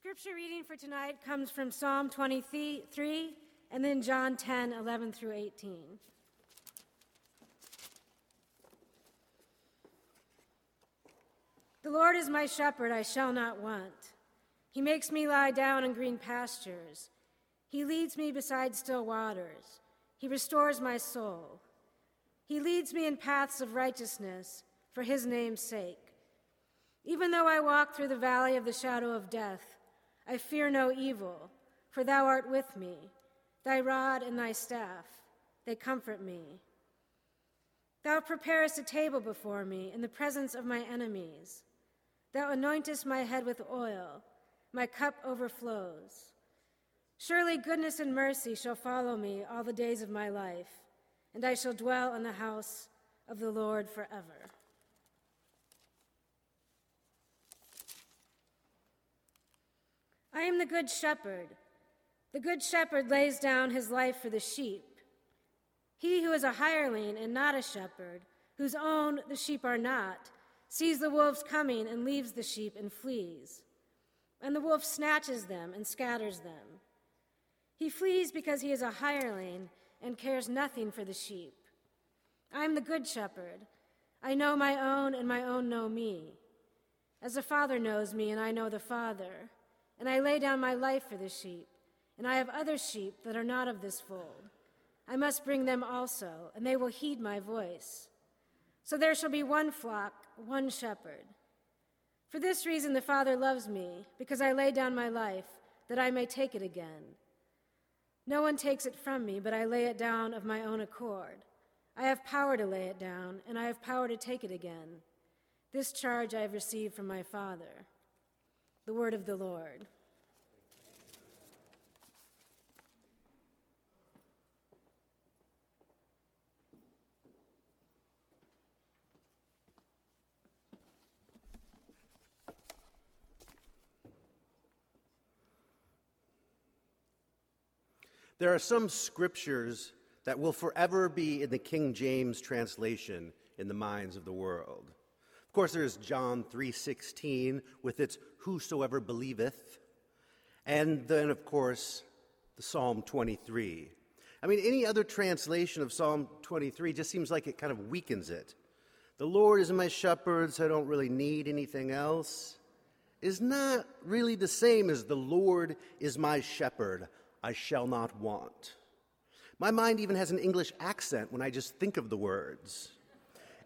scripture reading for tonight comes from Psalm 23 and then John 10 11 through 18. The Lord is my shepherd, I shall not want. He makes me lie down in green pastures. He leads me beside still waters. He restores my soul. He leads me in paths of righteousness for his name's sake. Even though I walk through the valley of the shadow of death, I fear no evil, for thou art with me. Thy rod and thy staff, they comfort me. Thou preparest a table before me in the presence of my enemies. Thou anointest my head with oil, my cup overflows. Surely goodness and mercy shall follow me all the days of my life, and I shall dwell in the house of the Lord forever. I am the good shepherd. The good shepherd lays down his life for the sheep. He who is a hireling and not a shepherd, whose own the sheep are not, sees the wolves coming and leaves the sheep and flees. And the wolf snatches them and scatters them. He flees because he is a hireling and cares nothing for the sheep. I am the good shepherd. I know my own, and my own know me. As the Father knows me, and I know the Father, and I lay down my life for the sheep, and I have other sheep that are not of this fold. I must bring them also, and they will heed my voice. So there shall be one flock, one shepherd. For this reason the Father loves me, because I lay down my life, that I may take it again. No one takes it from me, but I lay it down of my own accord. I have power to lay it down, and I have power to take it again. This charge I have received from my Father. The word of the Lord. There are some scriptures that will forever be in the King James translation in the minds of the world. Of course, there's John 3:16 with its whosoever believeth, and then of course, the Psalm 23. I mean, any other translation of Psalm 23 just seems like it kind of weakens it. The Lord is my shepherd, so I don't really need anything else. Is not really the same as the Lord is my shepherd. I shall not want. My mind even has an English accent when I just think of the words.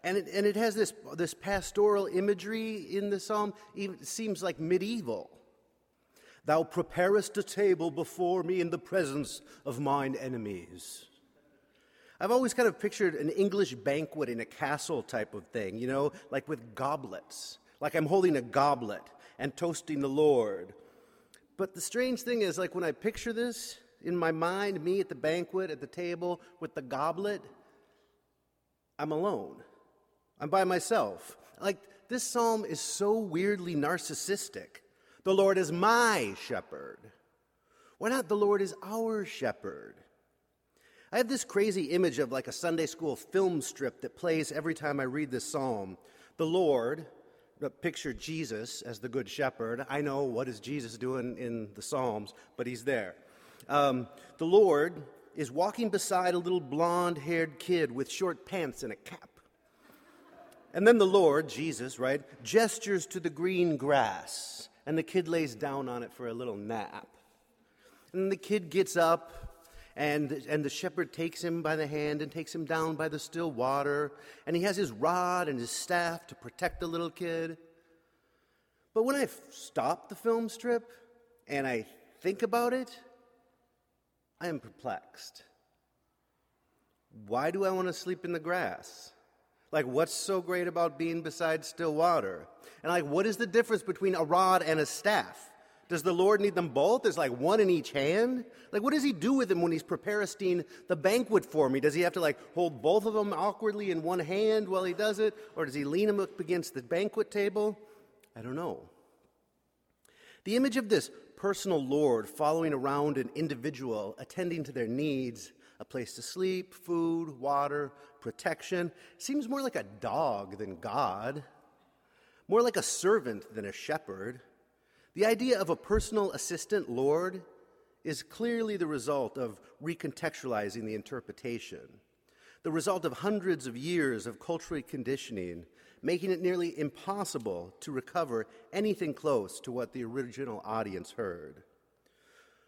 And it, and it has this, this pastoral imagery in the psalm, it seems like medieval. Thou preparest a table before me in the presence of mine enemies. I've always kind of pictured an English banquet in a castle type of thing, you know, like with goblets, like I'm holding a goblet and toasting the Lord, but the strange thing is, like when I picture this in my mind, me at the banquet, at the table with the goblet, I'm alone. I'm by myself. Like this psalm is so weirdly narcissistic. The Lord is my shepherd. Why not the Lord is our shepherd? I have this crazy image of like a Sunday school film strip that plays every time I read this psalm. The Lord, picture Jesus as the good shepherd. I know what is Jesus doing in the Psalms, but he's there. Um, the Lord is walking beside a little blonde haired kid with short pants and a cap. And then the Lord, Jesus, right, gestures to the green grass, and the kid lays down on it for a little nap. And the kid gets up and, and the shepherd takes him by the hand and takes him down by the still water. And he has his rod and his staff to protect the little kid. But when I stop the film strip and I think about it, I am perplexed. Why do I want to sleep in the grass? Like, what's so great about being beside still water? And, like, what is the difference between a rod and a staff? Does the Lord need them both? Is like one in each hand? Like, what does he do with them when he's preparing the banquet for me? Does he have to like hold both of them awkwardly in one hand while he does it? Or does he lean them up against the banquet table? I don't know. The image of this personal Lord following around an individual, attending to their needs, a place to sleep, food, water, protection, seems more like a dog than God, more like a servant than a shepherd. The idea of a personal assistant Lord is clearly the result of recontextualizing the interpretation, the result of hundreds of years of cultural conditioning, making it nearly impossible to recover anything close to what the original audience heard.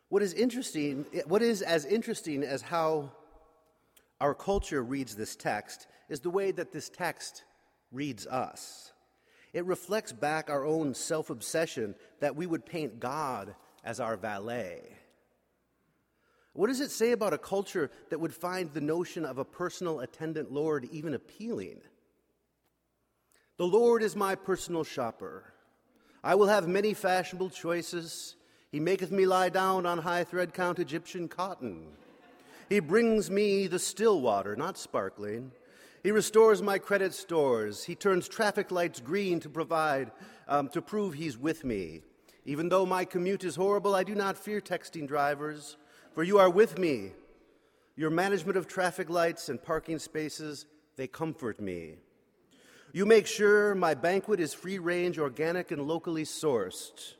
What is interesting, what is as interesting as how our culture reads this text is the way that this text reads us. It reflects back our own self obsession that we would paint God as our valet. What does it say about a culture that would find the notion of a personal attendant Lord even appealing? The Lord is my personal shopper. I will have many fashionable choices. He maketh me lie down on high thread count Egyptian cotton. He brings me the still water, not sparkling. He restores my credit stores. He turns traffic lights green to provide, um, to prove he's with me. Even though my commute is horrible, I do not fear texting drivers, for you are with me. Your management of traffic lights and parking spaces, they comfort me. You make sure my banquet is free range, organic, and locally sourced.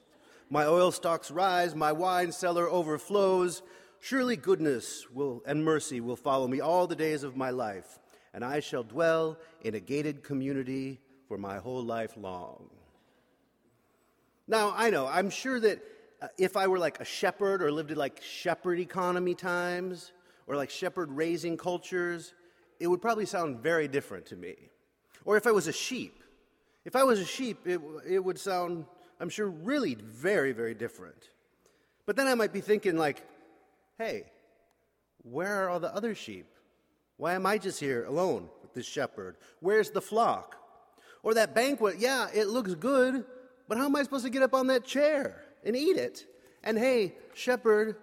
My oil stocks rise, my wine cellar overflows. Surely goodness will, and mercy will follow me all the days of my life, and I shall dwell in a gated community for my whole life long. Now, I know, I'm sure that uh, if I were like a shepherd or lived in like shepherd economy times or like shepherd raising cultures, it would probably sound very different to me. Or if I was a sheep, if I was a sheep, it, it would sound, I'm sure, really very, very different. But then I might be thinking, like, hey, where are all the other sheep? Why am I just here alone with this shepherd? Where's the flock? Or that banquet, yeah, it looks good, but how am I supposed to get up on that chair and eat it? And hey, shepherd,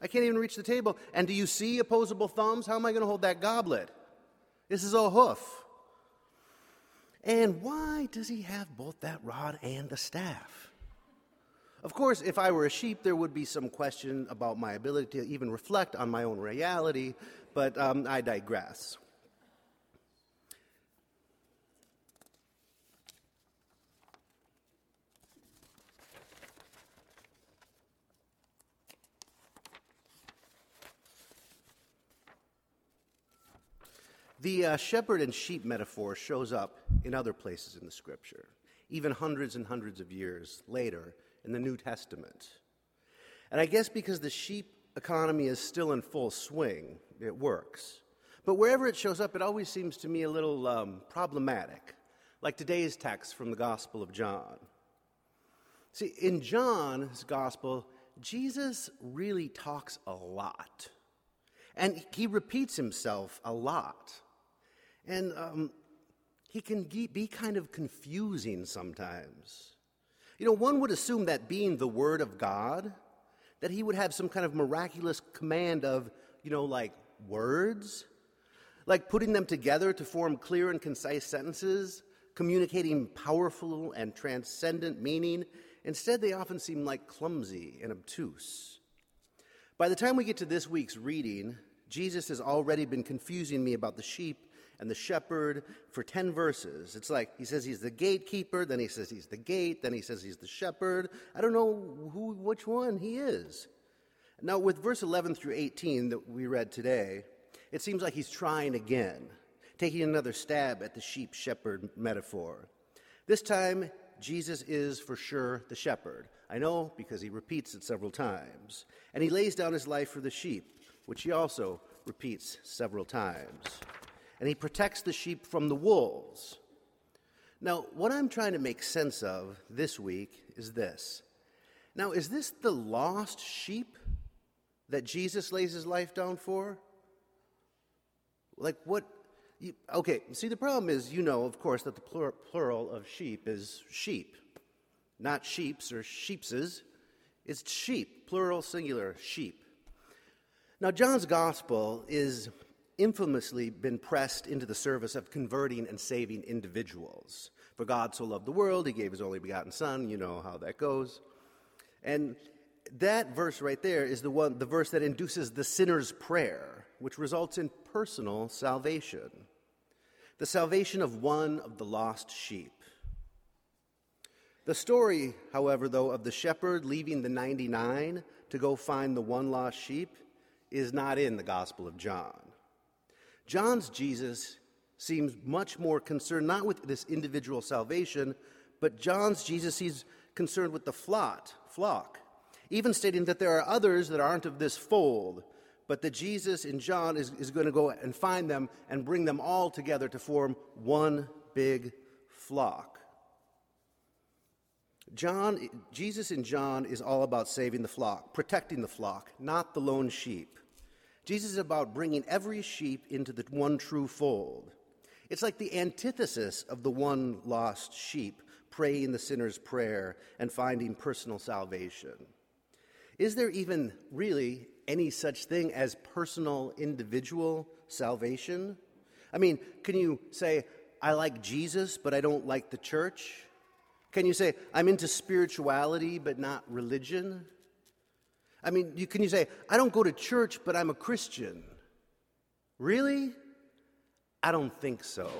I can't even reach the table. And do you see opposable thumbs? How am I going to hold that goblet? This is a hoof. And why does he have both that rod and the staff? Of course, if I were a sheep, there would be some question about my ability to even reflect on my own reality, but um, I digress. The uh, shepherd and sheep metaphor shows up in other places in the scripture, even hundreds and hundreds of years later in the New Testament. And I guess because the sheep economy is still in full swing, it works. But wherever it shows up, it always seems to me a little um, problematic, like today's text from the Gospel of John. See, in John's Gospel, Jesus really talks a lot. And he repeats himself a lot. And um, he can be kind of confusing sometimes. You know, one would assume that being the Word of God, that he would have some kind of miraculous command of, you know, like words, like putting them together to form clear and concise sentences, communicating powerful and transcendent meaning. Instead, they often seem like clumsy and obtuse. By the time we get to this week's reading, Jesus has already been confusing me about the sheep and the shepherd for 10 verses. It's like he says he's the gatekeeper, then he says he's the gate, then he says he's the shepherd. I don't know who, which one he is. Now, with verse 11 through 18 that we read today, it seems like he's trying again, taking another stab at the sheep shepherd metaphor. This time, Jesus is for sure the shepherd. I know because he repeats it several times. And he lays down his life for the sheep, which he also repeats several times and he protects the sheep from the wolves. Now, what I'm trying to make sense of this week is this. Now, is this the lost sheep that Jesus lays his life down for? Like, what? You, okay, see, the problem is, you know, of course, that the plur- plural of sheep is sheep, not sheeps or sheepses. It's sheep, plural, singular, sheep. Now, John's gospel is infamously been pressed into the service of converting and saving individuals. For God so loved the world, he gave his only begotten Son. You know how that goes. And that verse right there is the one the verse that induces the sinner's prayer, which results in personal salvation. The salvation of one of the lost sheep. The story, however, though, of the shepherd leaving the 99 to go find the one lost sheep is not in the Gospel of John. John's Jesus seems much more concerned not with this individual salvation, but John's Jesus seems concerned with the flock, flock, even stating that there are others that aren't of this fold, but that Jesus in John is, is going to go and find them and bring them all together to form one big flock. John, Jesus in John is all about saving the flock, protecting the flock, not the lone sheep. Jesus is about bringing every sheep into the one true fold. It's like the antithesis of the one lost sheep, praying the sinner's prayer and finding personal salvation. Is there even really any such thing as personal individual salvation? I mean, can you say, I like Jesus, but I don't like the church? Can you say, I'm into spirituality, but not religion? I mean, you, can you say, I don't go to church, but I'm a Christian? Really? I don't think so.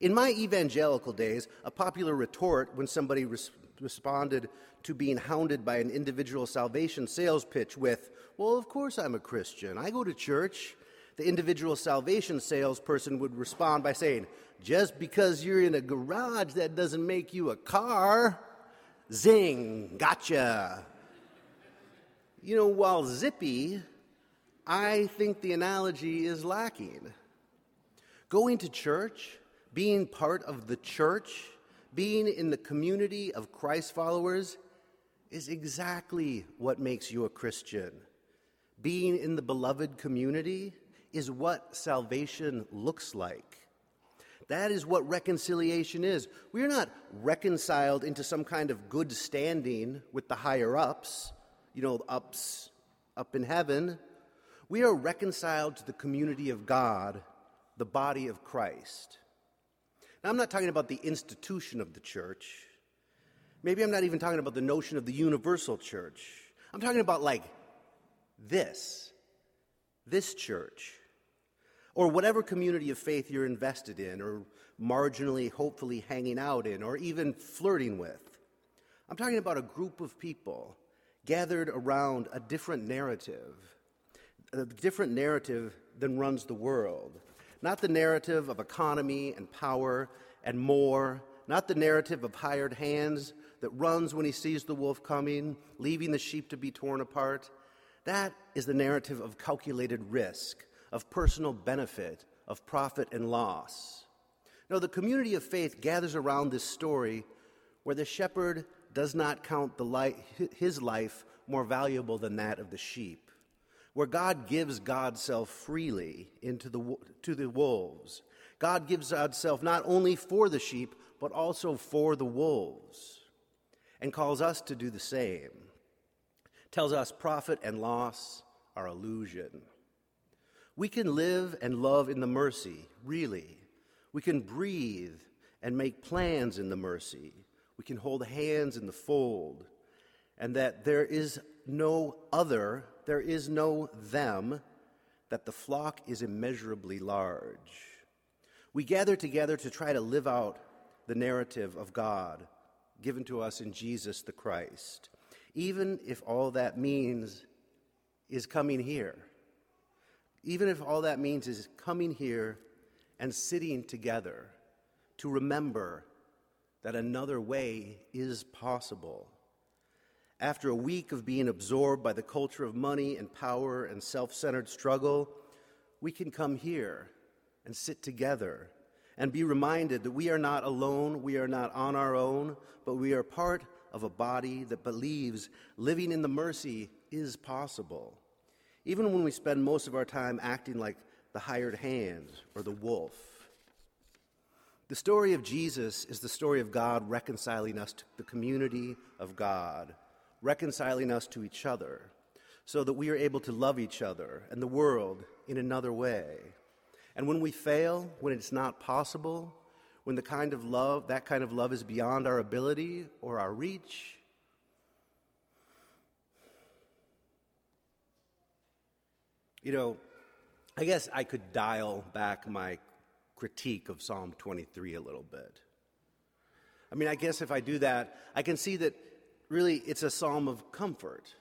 In my evangelical days, a popular retort when somebody res- responded to being hounded by an individual salvation sales pitch with, Well, of course I'm a Christian. I go to church. The individual salvation salesperson would respond by saying, Just because you're in a garage, that doesn't make you a car. Zing, gotcha. You know, while zippy, I think the analogy is lacking. Going to church, being part of the church, being in the community of Christ followers is exactly what makes you a Christian. Being in the beloved community is what salvation looks like. That is what reconciliation is. We are not reconciled into some kind of good standing with the higher ups you know, ups up in heaven. We are reconciled to the community of God, the body of Christ. Now, I'm not talking about the institution of the church. Maybe I'm not even talking about the notion of the universal church. I'm talking about like this, this church, or whatever community of faith you're invested in, or marginally, hopefully hanging out in, or even flirting with. I'm talking about a group of people gathered around a different narrative, a different narrative than runs the world. Not the narrative of economy and power and more, not the narrative of hired hands that runs when he sees the wolf coming, leaving the sheep to be torn apart. That is the narrative of calculated risk, of personal benefit, of profit and loss. No, the community of faith gathers around this story where the shepherd does not count the his life more valuable than that of the sheep, where God gives God's self freely into the, to the wolves. God gives God's self not only for the sheep, but also for the wolves, and calls us to do the same. Tells us profit and loss are illusion. We can live and love in the mercy, really. We can breathe and make plans in the mercy we can hold hands in the fold, and that there is no other, there is no them, that the flock is immeasurably large. We gather together to try to live out the narrative of God given to us in Jesus the Christ, even if all that means is coming here. Even if all that means is coming here and sitting together to remember that another way is possible. After a week of being absorbed by the culture of money and power and self centered struggle, we can come here and sit together and be reminded that we are not alone, we are not on our own, but we are part of a body that believes living in the mercy is possible. Even when we spend most of our time acting like the hired hand or the wolf. The story of Jesus is the story of God reconciling us to the community of God, reconciling us to each other, so that we are able to love each other and the world in another way. And when we fail, when it's not possible, when the kind of love, that kind of love is beyond our ability or our reach, you know, I guess I could dial back my critique of Psalm 23 a little bit. I mean, I guess if I do that, I can see that really it's a psalm of comfort.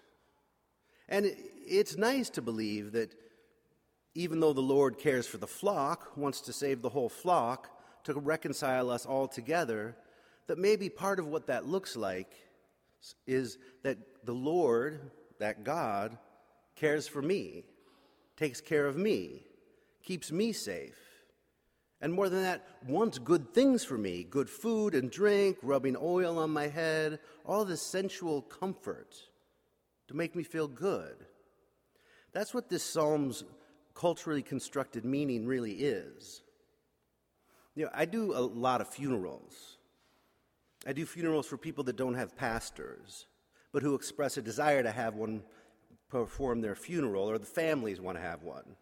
And it's nice to believe that even though the Lord cares for the flock, wants to save the whole flock, to reconcile us all together, that maybe part of what that looks like is that the Lord, that God, cares for me, takes care of me, keeps me safe. And more than that, wants good things for me good food and drink, rubbing oil on my head, all this sensual comfort to make me feel good. That's what this psalm's culturally constructed meaning really is. You know, I do a lot of funerals. I do funerals for people that don't have pastors, but who express a desire to have one perform their funeral, or the families want to have one.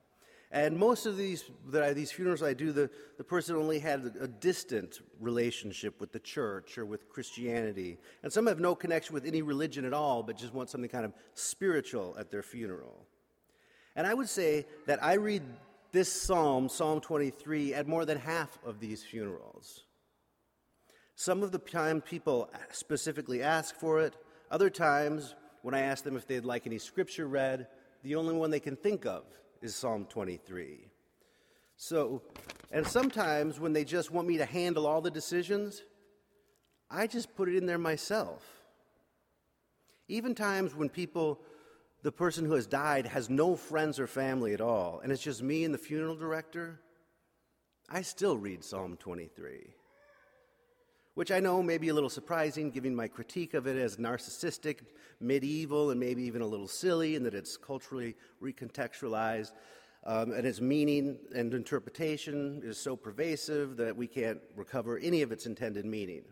And most of these, I, these funerals I do, the, the person only had a, a distant relationship with the church or with Christianity. And some have no connection with any religion at all, but just want something kind of spiritual at their funeral. And I would say that I read this psalm, Psalm 23, at more than half of these funerals. Some of the time people specifically ask for it, other times, when I ask them if they'd like any scripture read, the only one they can think of is Psalm 23. So, and sometimes when they just want me to handle all the decisions, I just put it in there myself. Even times when people the person who has died has no friends or family at all, and it's just me and the funeral director, I still read Psalm 23. Which I know may be a little surprising, given my critique of it as narcissistic, medieval, and maybe even a little silly, and that it's culturally recontextualized. Um, and its meaning and interpretation is so pervasive that we can't recover any of its intended meaning.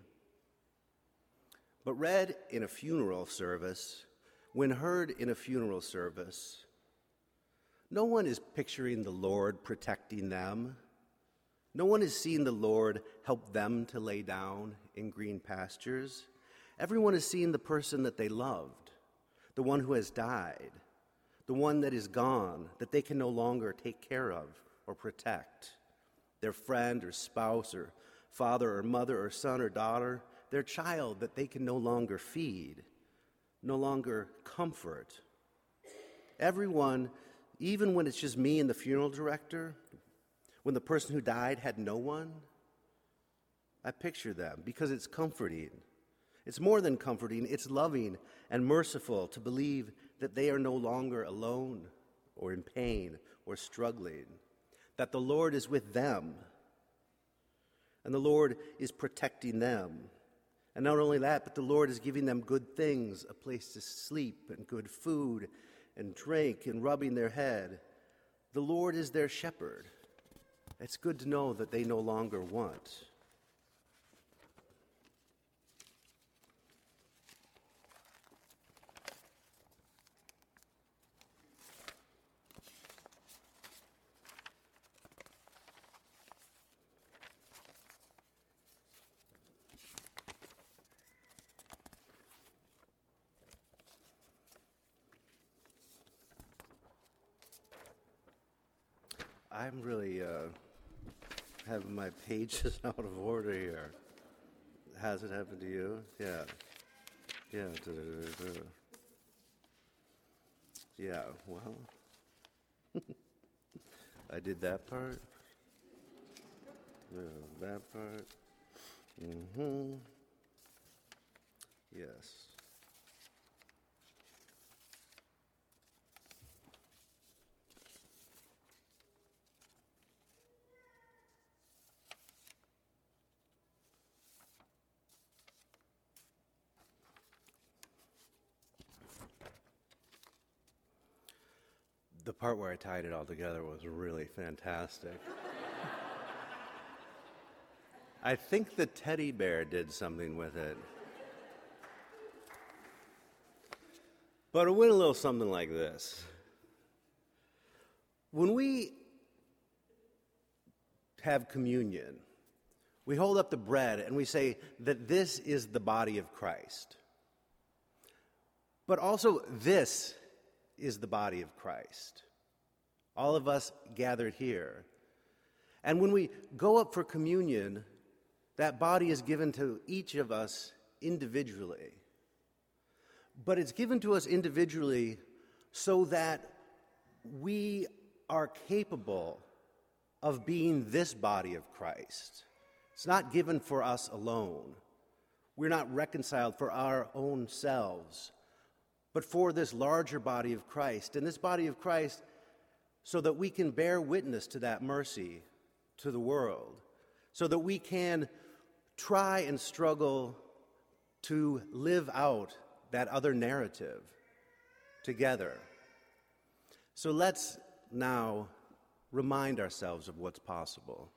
But read in a funeral service, when heard in a funeral service, no one is picturing the Lord protecting them. No one has seen the Lord help them to lay down in green pastures. Everyone has seen the person that they loved, the one who has died, the one that is gone, that they can no longer take care of or protect. Their friend or spouse or father or mother or son or daughter, their child that they can no longer feed no longer comfort. Everyone, even when it's just me and the funeral director, when the person who died had no one, I picture them because it's comforting. It's more than comforting, it's loving and merciful to believe that they are no longer alone or in pain or struggling, that the Lord is with them and the Lord is protecting them. And not only that, but the Lord is giving them good things a place to sleep, and good food, and drink, and rubbing their head. The Lord is their shepherd. It's good to know that they no longer want. I'm really uh, having my pages out of order here. Has it happened to you? Yeah. Yeah. Yeah, well, I did that part. Yeah, that part. Mm-hmm. Yes. Part where I tied it all together was really fantastic. I think the teddy bear did something with it. But it went a little something like this. When we have communion, we hold up the bread and we say that this is the body of Christ. But also, this is the body of Christ. All of us gathered here. And when we go up for communion, That body is given to each of us individually. But it's given to us individually so that we are capable of being this body of Christ. It's not given for us alone. We're not reconciled for our own selves, but for this larger body of Christ. And this body of Christ, so that we can bear witness to that mercy to the world, so that we can try and struggle to live out that other narrative together. So let's now remind ourselves of what's possible.